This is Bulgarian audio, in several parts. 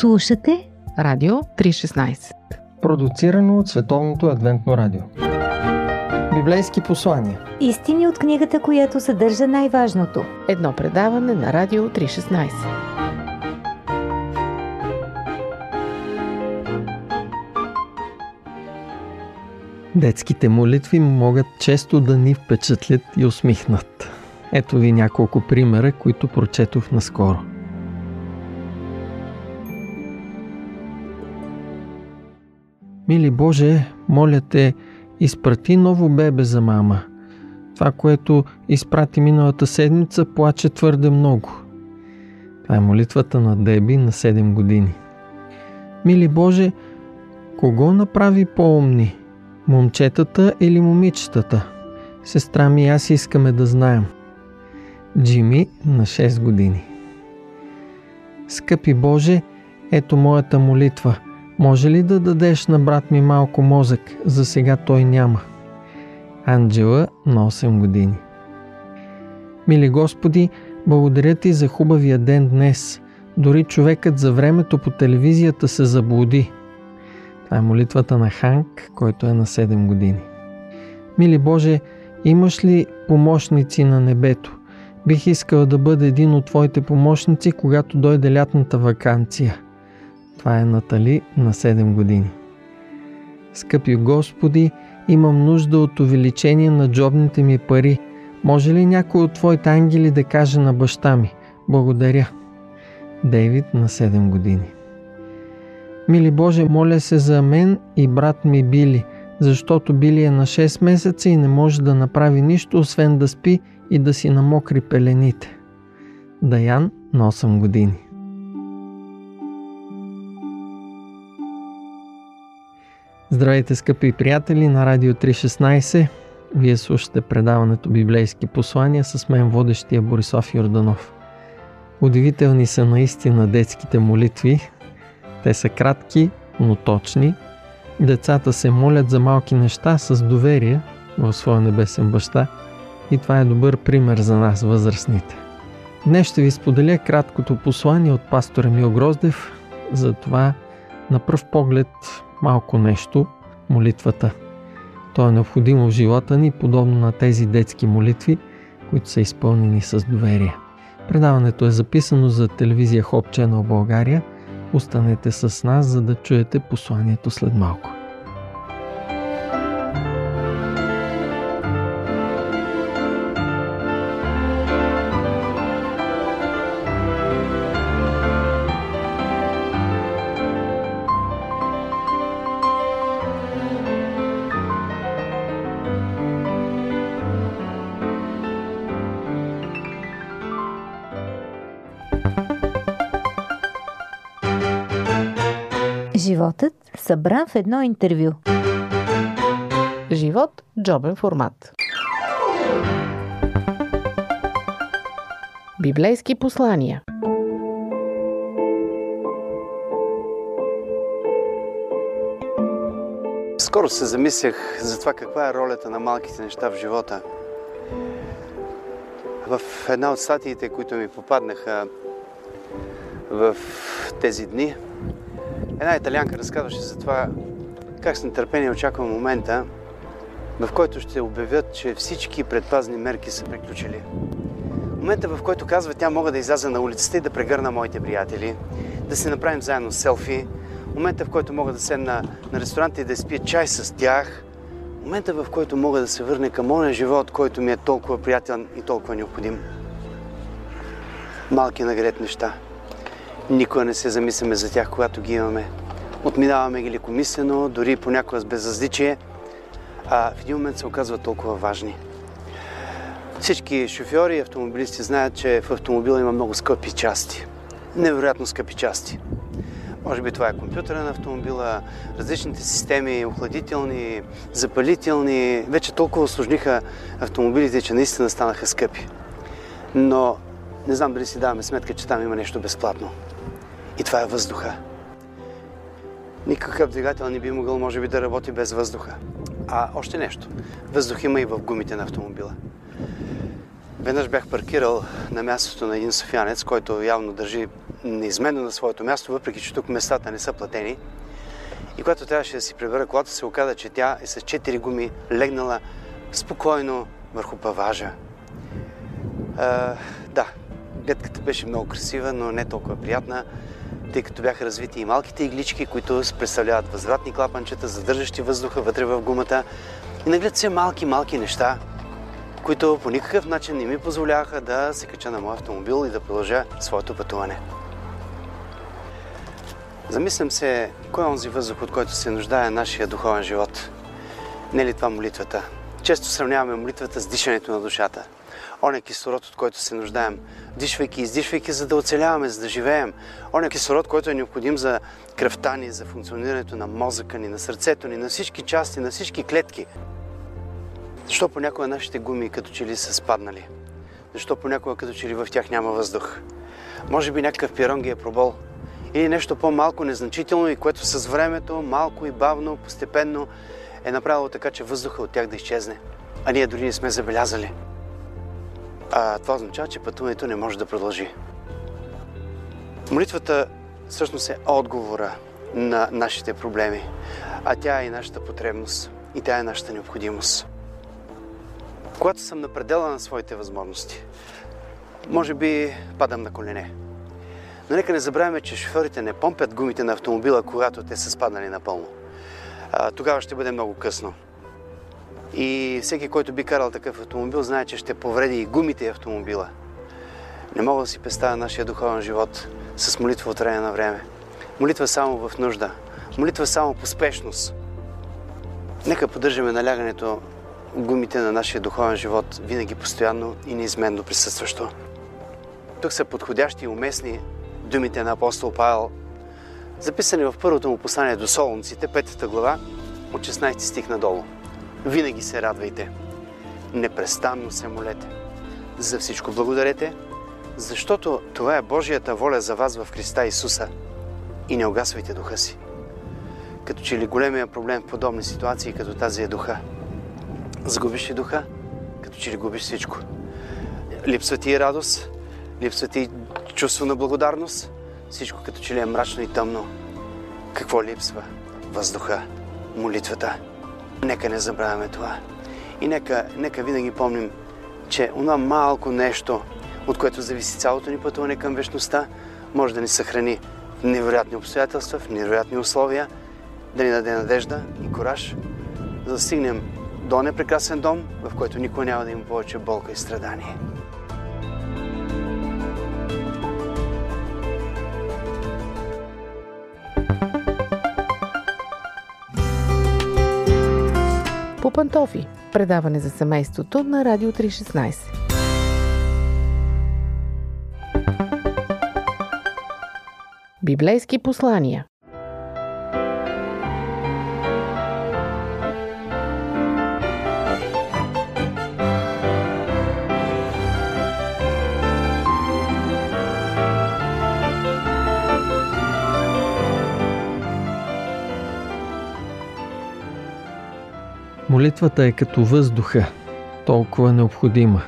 Слушате Радио 316 Продуцирано от Световното адвентно радио. Библейски послания. Истини от книгата, която съдържа най-важното. Едно предаване на Радио 316 Детските молитви могат често да ни впечатлят и усмихнат. Ето ви няколко примера, които прочетох наскоро. Мили Боже, моля те, изпрати ново бебе за мама. Това, което изпрати миналата седмица, плаче твърде много. Това е молитвата на Деби на 7 години. Мили Боже, кого направи по-умни? Момчетата или момичетата? Сестра ми и аз искаме да знаем. Джими на 6 години. Скъпи Боже, ето моята молитва. Може ли да дадеш на брат ми малко мозък? За сега той няма. Анджела на 8 години. Мили Господи, благодаря ти за хубавия ден днес. Дори човекът за времето по телевизията се заблуди. Това е молитвата на Ханк, който е на 7 години. Мили Боже, имаш ли помощници на небето? Бих искал да бъда един от твоите помощници, когато дойде лятната вакансия. Това е Натали на 7 години. Скъпи Господи, имам нужда от увеличение на джобните ми пари. Може ли някой от твоите ангели да каже на баща ми? Благодаря. Дейвид на 7 години. Мили Боже, моля се за мен и брат ми Били, защото Били е на 6 месеца и не може да направи нищо, освен да спи и да си намокри пелените. Даян на 8 години. Здравейте, скъпи приятели на Радио 316. Вие слушате предаването Библейски послания с мен водещия Борислав Йорданов. Удивителни са наистина детските молитви. Те са кратки, но точни. Децата се молят за малки неща с доверие в своя небесен баща и това е добър пример за нас, възрастните. Днес ще ви споделя краткото послание от пастор Емил Гроздев за това на пръв поглед малко нещо – молитвата. То е необходимо в живота ни, подобно на тези детски молитви, които са изпълнени с доверие. Предаването е записано за телевизия Хоп Channel България. Останете с нас, за да чуете посланието след малко. Събран в едно интервю. Живот – джобен формат. Библейски послания Скоро се замислях за това каква е ролята на малките неща в живота. В една от статиите, които ми попаднаха в тези дни, една италянка разказваше за това как с нетърпение очаква момента, в който ще обявят, че всички предпазни мерки са приключили. Момента, в който казва, тя мога да изляза на улицата и да прегърна моите приятели, да се направим заедно селфи, момента, в който мога да седна на ресторанта и да спия чай с тях, момента, в който мога да се върне към моя живот, който ми е толкова приятен и толкова необходим. Малки нагред неща. Никога не се замисляме за тях, когато ги имаме. Отминаваме ги лекомислено, дори понякога с безразличие, а в един момент се оказват толкова важни. Всички шофьори и автомобилисти знаят, че в автомобила има много скъпи части. Невероятно скъпи части. Може би това е компютъра на автомобила, различните системи, охладителни, запалителни. Вече толкова осложниха автомобилите, че наистина станаха скъпи. Но не знам дали си даваме сметка, че там има нещо безплатно. И това е въздуха. Никакъв двигател не би могъл, може би, да работи без въздуха. А още нещо. Въздух има и в гумите на автомобила. Веднъж бях паркирал на мястото на един софиянец, който явно държи неизменно на своето място, въпреки че тук местата не са платени. И когато трябваше да си прибера колата, се оказа, че тя е с четири гуми легнала спокойно върху паважа. А, да, гледката беше много красива, но не толкова приятна, тъй като бяха развити и малките иглички, които представляват възвратни клапанчета, задържащи въздуха вътре в гумата. И наглед все малки-малки неща, които по никакъв начин не ми позволяваха да се кача на моя автомобил и да продължа своето пътуване. Замислям се, кой е онзи въздух, от който се нуждае нашия духовен живот? Не е ли това молитвата? Често сравняваме молитвата с дишането на душата. Он е кислород, от който се нуждаем, дишвайки и издишвайки, за да оцеляваме, за да живеем. Он е кислород, който е необходим за кръвта ни, за функционирането на мозъка ни, на сърцето ни, на всички части, на всички клетки. Защо понякога нашите гуми като че ли са спаднали? Защо понякога като че ли в тях няма въздух? Може би някакъв пирон ги е пробол. Или нещо по-малко незначително и което с времето, малко и бавно, постепенно е направило така, че въздуха от тях да изчезне. А ние дори не сме забелязали. А това означава, че пътуването не може да продължи. Молитвата всъщност е отговора на нашите проблеми, а тя е и нашата потребност, и тя е нашата необходимост. Когато съм на предела на своите възможности, може би падам на колене. Но нека не забравяме, че шофьорите не помпят гумите на автомобила, когато те са спаднали напълно. А, тогава ще бъде много късно. И всеки, който би карал такъв автомобил, знае, че ще повреди и гумите и автомобила. Не мога да си представя нашия духовен живот с молитва от време на време. Молитва само в нужда. Молитва само по спешност. Нека поддържаме налягането гумите на нашия духовен живот винаги постоянно и неизменно присъстващо. Тук са подходящи и уместни думите на апостол Павел, записани в първото му послание до Солунците, петата глава, от 16 стих надолу. Винаги се радвайте, непрестанно се молете, за всичко благодарете, защото това е Божията воля за вас в Христа Исуса и не огасвайте духа си. Като че ли големия проблем в подобни ситуации, като тази е духа. Загубиш ли духа, като че ли губиш всичко. Липсва ти радост, липсва ти чувство на благодарност, всичко като че ли е мрачно и тъмно. Какво липсва? Въздуха, молитвата. Нека не забравяме това. И нека, нека винаги помним, че онова малко нещо, от което зависи цялото ни пътуване към вечността, може да ни съхрани в невероятни обстоятелства, в невероятни условия, да ни даде надежда и кораж, за да стигнем до непрекрасен дом, в който никога няма да има повече болка и страдание. По пантофи. Предаване за семейството на Радио 316. Библейски послания. Молитвата е като въздуха, толкова необходима.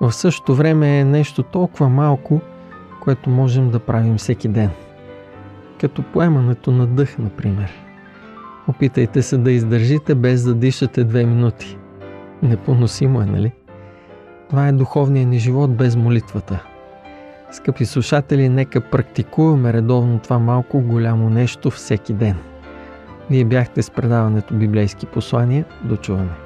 В същото време е нещо толкова малко, което можем да правим всеки ден. Като поемането на дъх, например. Опитайте се да издържите без да дишате две минути. Непоносимо е, нали? Това е духовният ни живот без молитвата. Скъпи слушатели, нека практикуваме редовно това малко голямо нещо всеки ден. Вие бяхте с предаването Библейски послания. До чуване!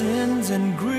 lessons and grief.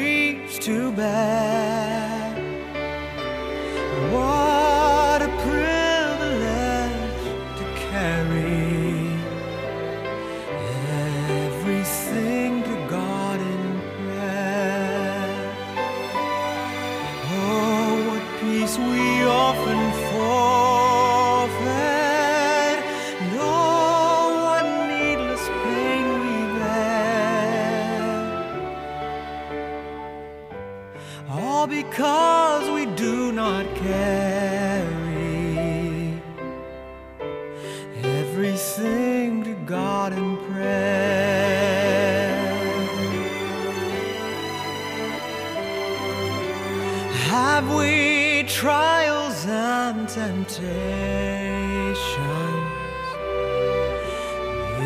Temptations?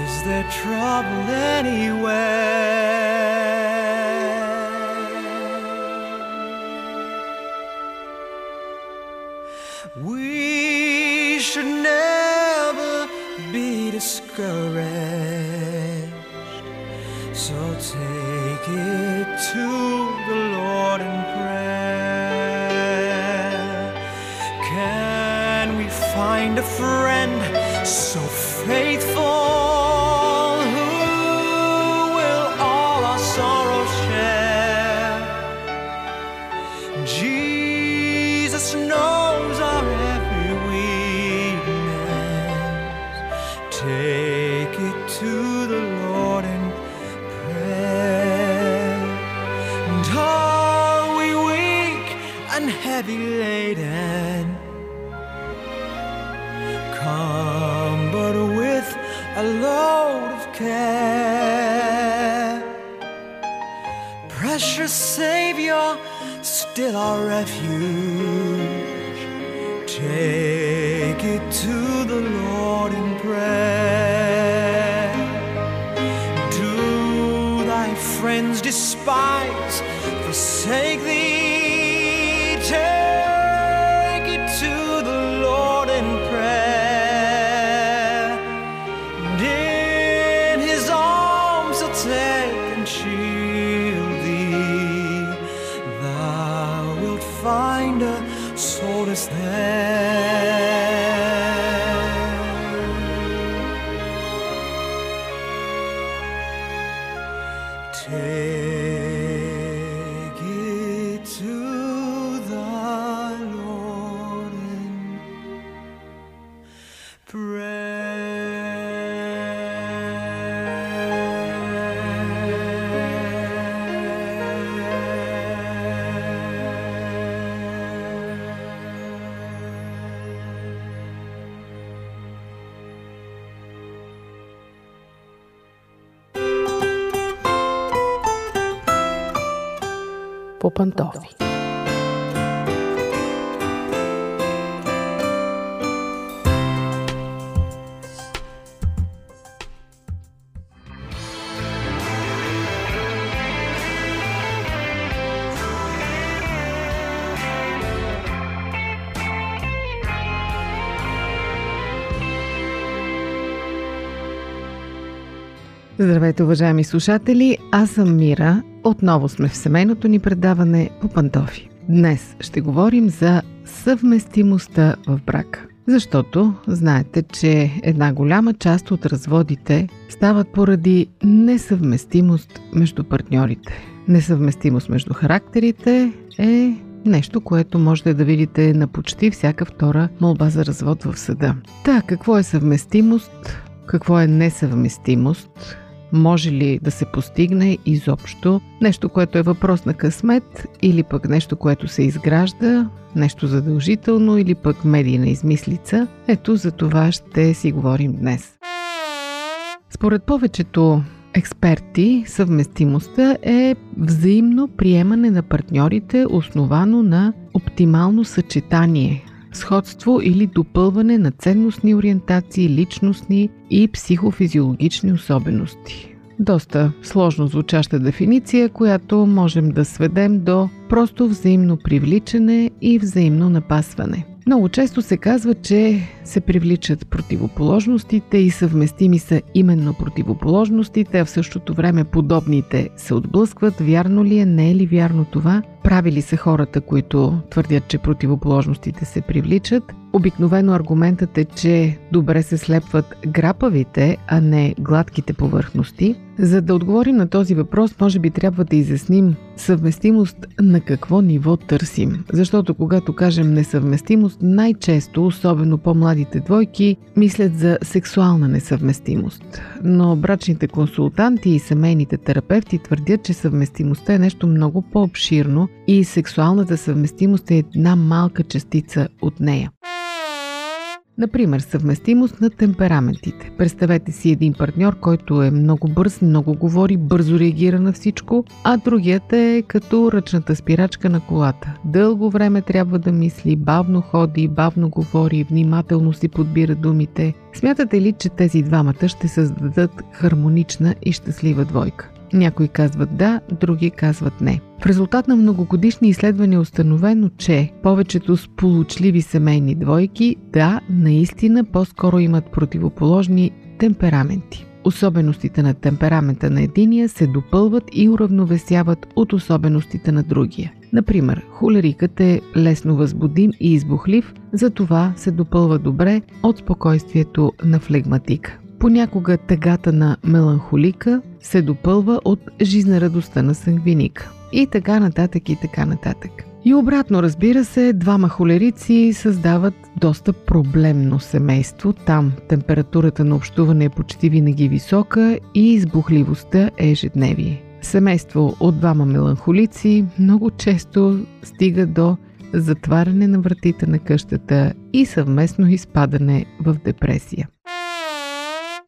Is there trouble anywhere? По Здравейте, уважаеми слушатели! Аз съм Мира. Отново сме в семейното ни предаване по пантофи. Днес ще говорим за съвместимостта в брак. Защото знаете, че една голяма част от разводите стават поради несъвместимост между партньорите. Несъвместимост между характерите е нещо, което можете да видите на почти всяка втора молба за развод в съда. Та, какво е съвместимост? Какво е несъвместимост? Може ли да се постигне изобщо нещо, което е въпрос на късмет или пък нещо, което се изгражда, нещо задължително или пък медийна измислица? Ето за това ще си говорим днес. Според повечето експерти, съвместимостта е взаимно приемане на партньорите, основано на оптимално съчетание сходство или допълване на ценностни ориентации, личностни и психофизиологични особености. Доста сложно звучаща дефиниция, която можем да сведем до просто взаимно привличане и взаимно напасване. Много често се казва, че се привличат противоположностите и съвместими са именно противоположностите, а в същото време подобните се отблъскват. Вярно ли е, не е ли вярно това? Прави ли са хората, които твърдят, че противоположностите се привличат? Обикновено аргументът е, че добре се слепват грапавите, а не гладките повърхности. За да отговорим на този въпрос, може би трябва да изясним съвместимост на какво ниво търсим. Защото когато кажем несъвместимост, най-често, особено по-младите двойки, мислят за сексуална несъвместимост. Но брачните консултанти и семейните терапевти твърдят, че съвместимостта е нещо много по-обширно и сексуалната съвместимост е една малка частица от нея. Например, съвместимост на темпераментите. Представете си един партньор, който е много бърз, много говори, бързо реагира на всичко, а другият е като ръчната спирачка на колата. Дълго време трябва да мисли, бавно ходи, бавно говори, внимателно си подбира думите. Смятате ли, че тези двамата ще създадат хармонична и щастлива двойка? Някои казват да, други казват не. В резултат на многогодишни изследвания е установено, че повечето сполучливи семейни двойки, да, наистина по-скоро имат противоположни темпераменти. Особеностите на темперамента на единия се допълват и уравновесяват от особеностите на другия. Например, холерикът е лесно възбудим и избухлив, затова се допълва добре от спокойствието на флегматика. Понякога тъгата на меланхолика се допълва от жизнерадостта на сангвиника. И така нататък и така нататък. И обратно, разбира се, двама холерици създават доста проблемно семейство. Там температурата на общуване е почти винаги висока и избухливостта е ежедневие. Семейство от двама меланхолици много често стига до затваряне на вратите на къщата и съвместно изпадане в депресия.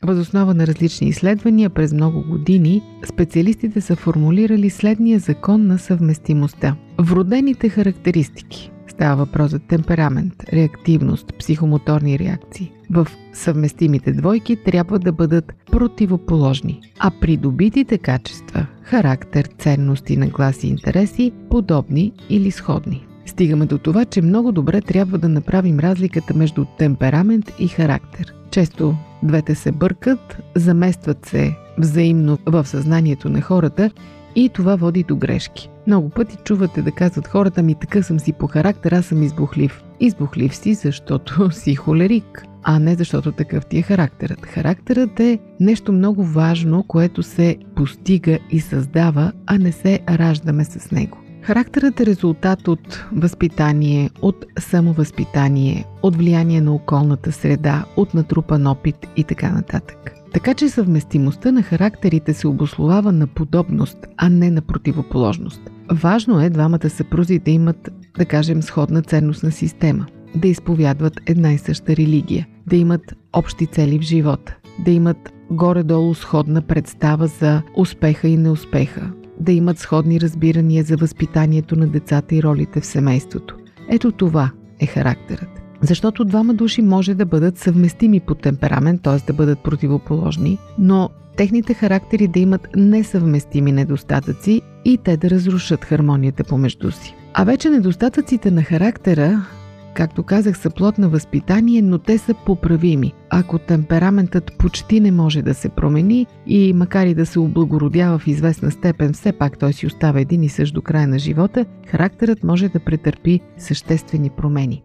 Възоснова на различни изследвания през много години, специалистите са формулирали следния закон на съвместимостта. Вродените характеристики Става въпрос за темперамент, реактивност, психомоторни реакции. В съвместимите двойки трябва да бъдат противоположни, а придобитите качества – характер, ценности, нагласи и интереси – подобни или сходни. Стигаме до това, че много добре трябва да направим разликата между темперамент и характер. Често двете се бъркат, заместват се взаимно в съзнанието на хората и това води до грешки. Много пъти чувате да казват хората ми така съм си по характер, аз съм избухлив. Избухлив си, защото си холерик, а не защото такъв ти е характерът. Характерът е нещо много важно, което се постига и създава, а не се раждаме с него. Характерът е резултат от възпитание, от самовъзпитание, от влияние на околната среда, от натрупан опит и така нататък. Така че съвместимостта на характерите се обословава на подобност, а не на противоположност. Важно е двамата съпрузи да имат, да кажем, сходна ценностна система, да изповядват една и съща религия, да имат общи цели в живота, да имат горе-долу сходна представа за успеха и неуспеха, да имат сходни разбирания за възпитанието на децата и ролите в семейството. Ето това е характерът. Защото двама души може да бъдат съвместими по темперамент, т.е. да бъдат противоположни, но техните характери да имат несъвместими недостатъци и те да разрушат хармонията помежду си. А вече недостатъците на характера както казах, са плод на възпитание, но те са поправими. Ако темпераментът почти не може да се промени и макар и да се облагородява в известна степен, все пак той си остава един и същ до края на живота, характерът може да претърпи съществени промени.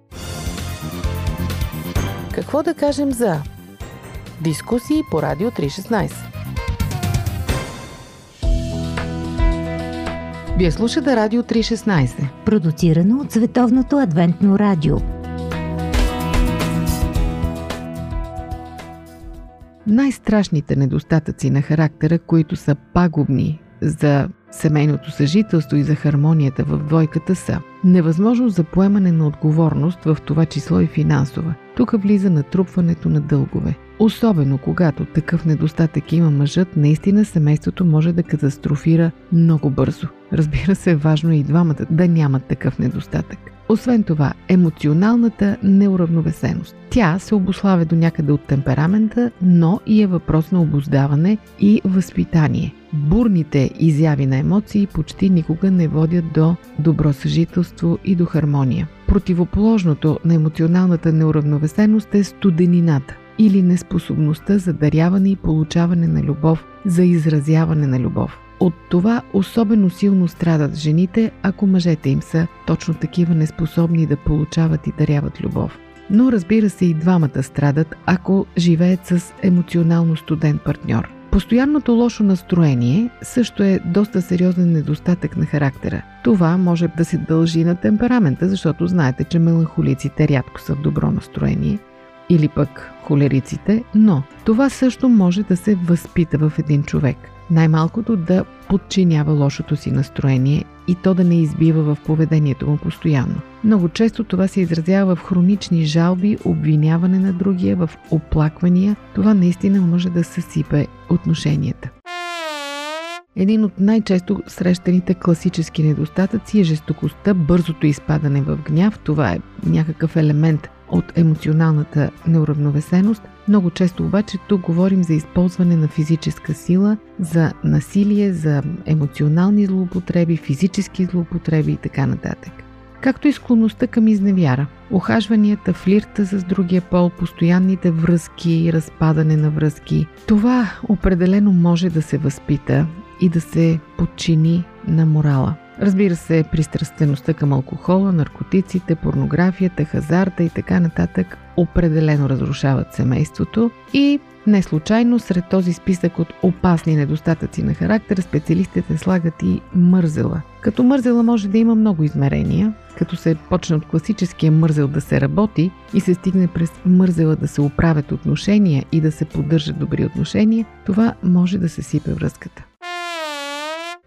Какво да кажем за дискусии по Радио 316? Вие слушате Радио 316. Продуцирано от Световното адвентно радио. Най-страшните недостатъци на характера, които са пагубни за семейното съжителство и за хармонията в двойката са невъзможност за поемане на отговорност, в това число и финансова. Тук влиза натрупването на дългове. Особено когато такъв недостатък има мъжът, наистина семейството може да катастрофира много бързо. Разбира се, важно е и двамата да нямат такъв недостатък. Освен това, емоционалната неуравновесеност. Тя се обославя до някъде от темперамента, но и е въпрос на обоздаване и възпитание. Бурните изяви на емоции почти никога не водят до добро съжителство и до хармония. Противоположното на емоционалната неуравновесеност е студенината или неспособността за даряване и получаване на любов, за изразяване на любов. От това особено силно страдат жените, ако мъжете им са точно такива неспособни да получават и даряват любов. Но разбира се и двамата страдат, ако живеят с емоционално студен партньор. Постоянното лошо настроение също е доста сериозен недостатък на характера. Това може да се дължи на темперамента, защото знаете, че меланхолиците рядко са в добро настроение или пък холериците, но това също може да се възпита в един човек. Най-малкото да подчинява лошото си настроение и то да не избива в поведението му постоянно. Много често това се изразява в хронични жалби, обвиняване на другия, в оплаквания. Това наистина може да съсипе отношенията. Един от най-често срещаните класически недостатъци е жестокостта, бързото изпадане в гняв. Това е някакъв елемент от емоционалната неуравновесеност. Много често обаче тук говорим за използване на физическа сила, за насилие, за емоционални злоупотреби, физически злоупотреби и така нататък. Както и склонността към изневяра, охажванията, флирта с другия пол, постоянните връзки, разпадане на връзки. Това определено може да се възпита и да се подчини на морала. Разбира се, пристрастеността към алкохола, наркотиците, порнографията, хазарта и така нататък определено разрушават семейството и не случайно сред този списък от опасни недостатъци на характер специалистите слагат и мързела. Като мързела може да има много измерения, като се почне от класическия мързел да се работи и се стигне през мързела да се оправят отношения и да се поддържат добри отношения, това може да се сипе връзката.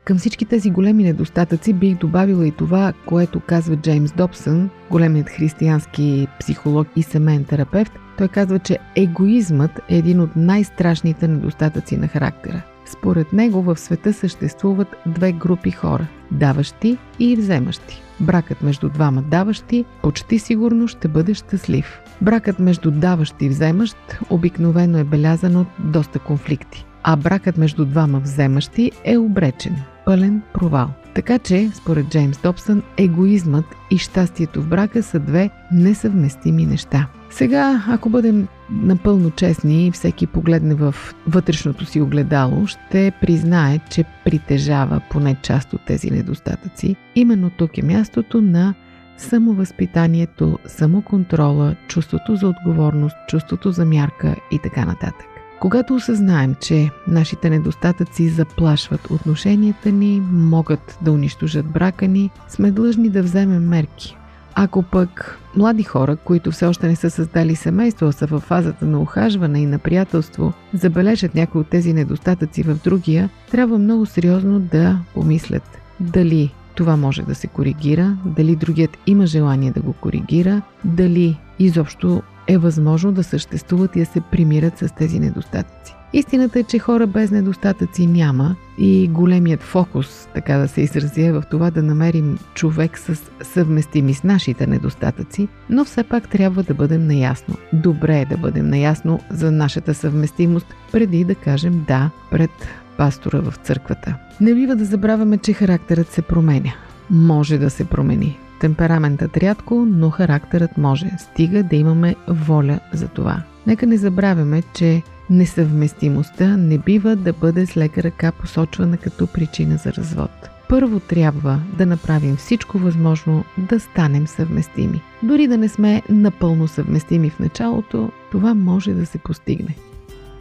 Към всички тези големи недостатъци бих добавила и това, което казва Джеймс Добсън, големият християнски психолог и семейен терапевт. Той казва, че егоизмът е един от най-страшните недостатъци на характера. Според него в света съществуват две групи хора – даващи и вземащи. Бракът между двама даващи почти сигурно ще бъде щастлив. Бракът между даващ и вземащ обикновено е белязан от доста конфликти а бракът между двама вземащи е обречен пълен провал. Така че, според Джеймс Добсън, егоизмът и щастието в брака са две несъвместими неща. Сега, ако бъдем напълно честни и всеки погледне в вътрешното си огледало, ще признае, че притежава поне част от тези недостатъци. Именно тук е мястото на самовъзпитанието, самоконтрола, чувството за отговорност, чувството за мярка и така нататък. Когато осъзнаем, че нашите недостатъци заплашват отношенията ни, могат да унищожат брака ни, сме длъжни да вземем мерки. Ако пък млади хора, които все още не са създали семейство, а са в фазата на ухажване и на приятелство, забележат някои от тези недостатъци в другия, трябва много сериозно да помислят дали това може да се коригира, дали другият има желание да го коригира, дали изобщо е възможно да съществуват и да се примират с тези недостатъци. Истината е, че хора без недостатъци няма и големият фокус, така да се изразя, е в това да намерим човек с съвместими с нашите недостатъци, но все пак трябва да бъдем наясно. Добре е да бъдем наясно за нашата съвместимост, преди да кажем да пред пастора в църквата. Не бива да забравяме, че характерът се променя. Може да се промени. Темпераментът рядко, но характерът може. Стига да имаме воля за това. Нека не забравяме, че несъвместимостта не бива да бъде с лека ръка посочвана като причина за развод. Първо трябва да направим всичко възможно да станем съвместими. Дори да не сме напълно съвместими в началото, това може да се постигне.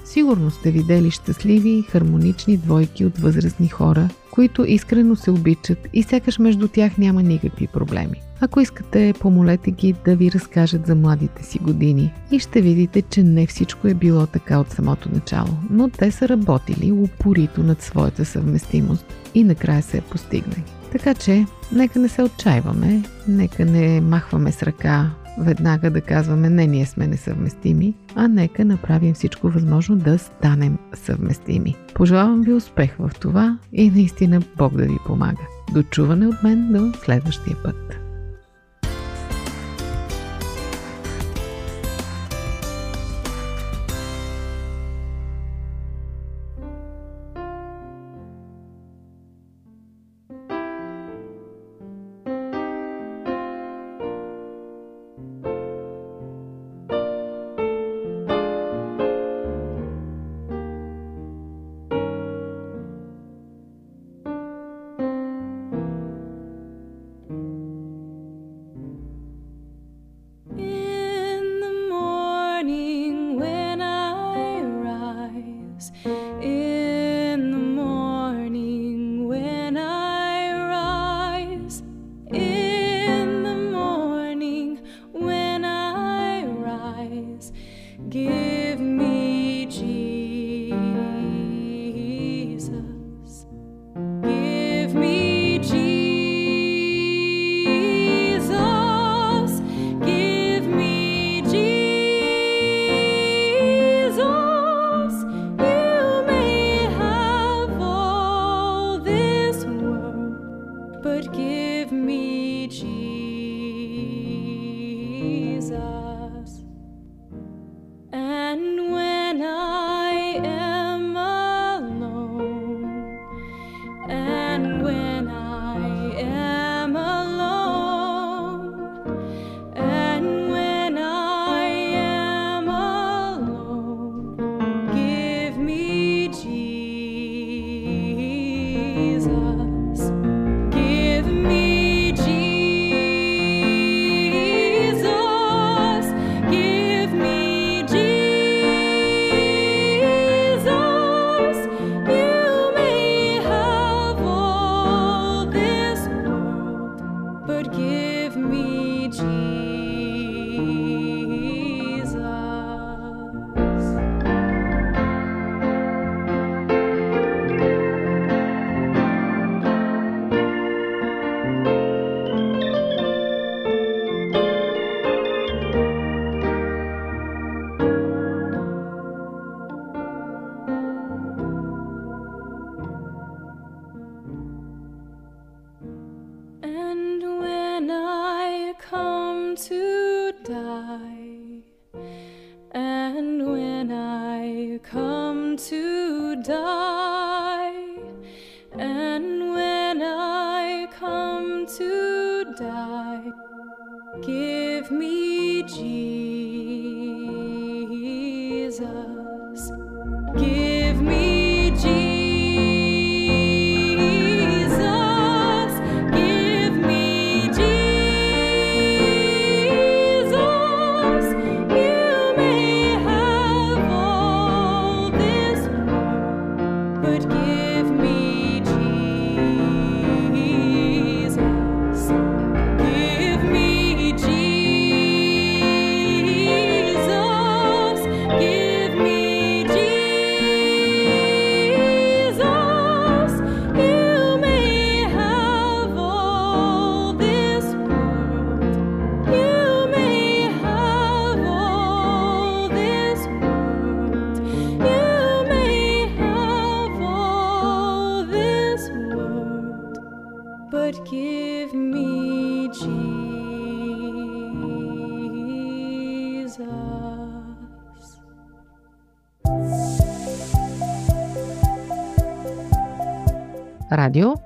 Сигурно сте видели щастливи, хармонични двойки от възрастни хора, които искрено се обичат и сякаш между тях няма никакви проблеми. Ако искате, помолете ги да ви разкажат за младите си години и ще видите, че не всичко е било така от самото начало, но те са работили упорито над своята съвместимост и накрая се е постигнали. Така че, нека не се отчаиваме, нека не махваме с ръка веднага да казваме не, ние сме несъвместими, а нека направим всичко възможно да станем съвместими. Пожелавам ви успех в това и наистина Бог да ви помага. Дочуване от мен до следващия път.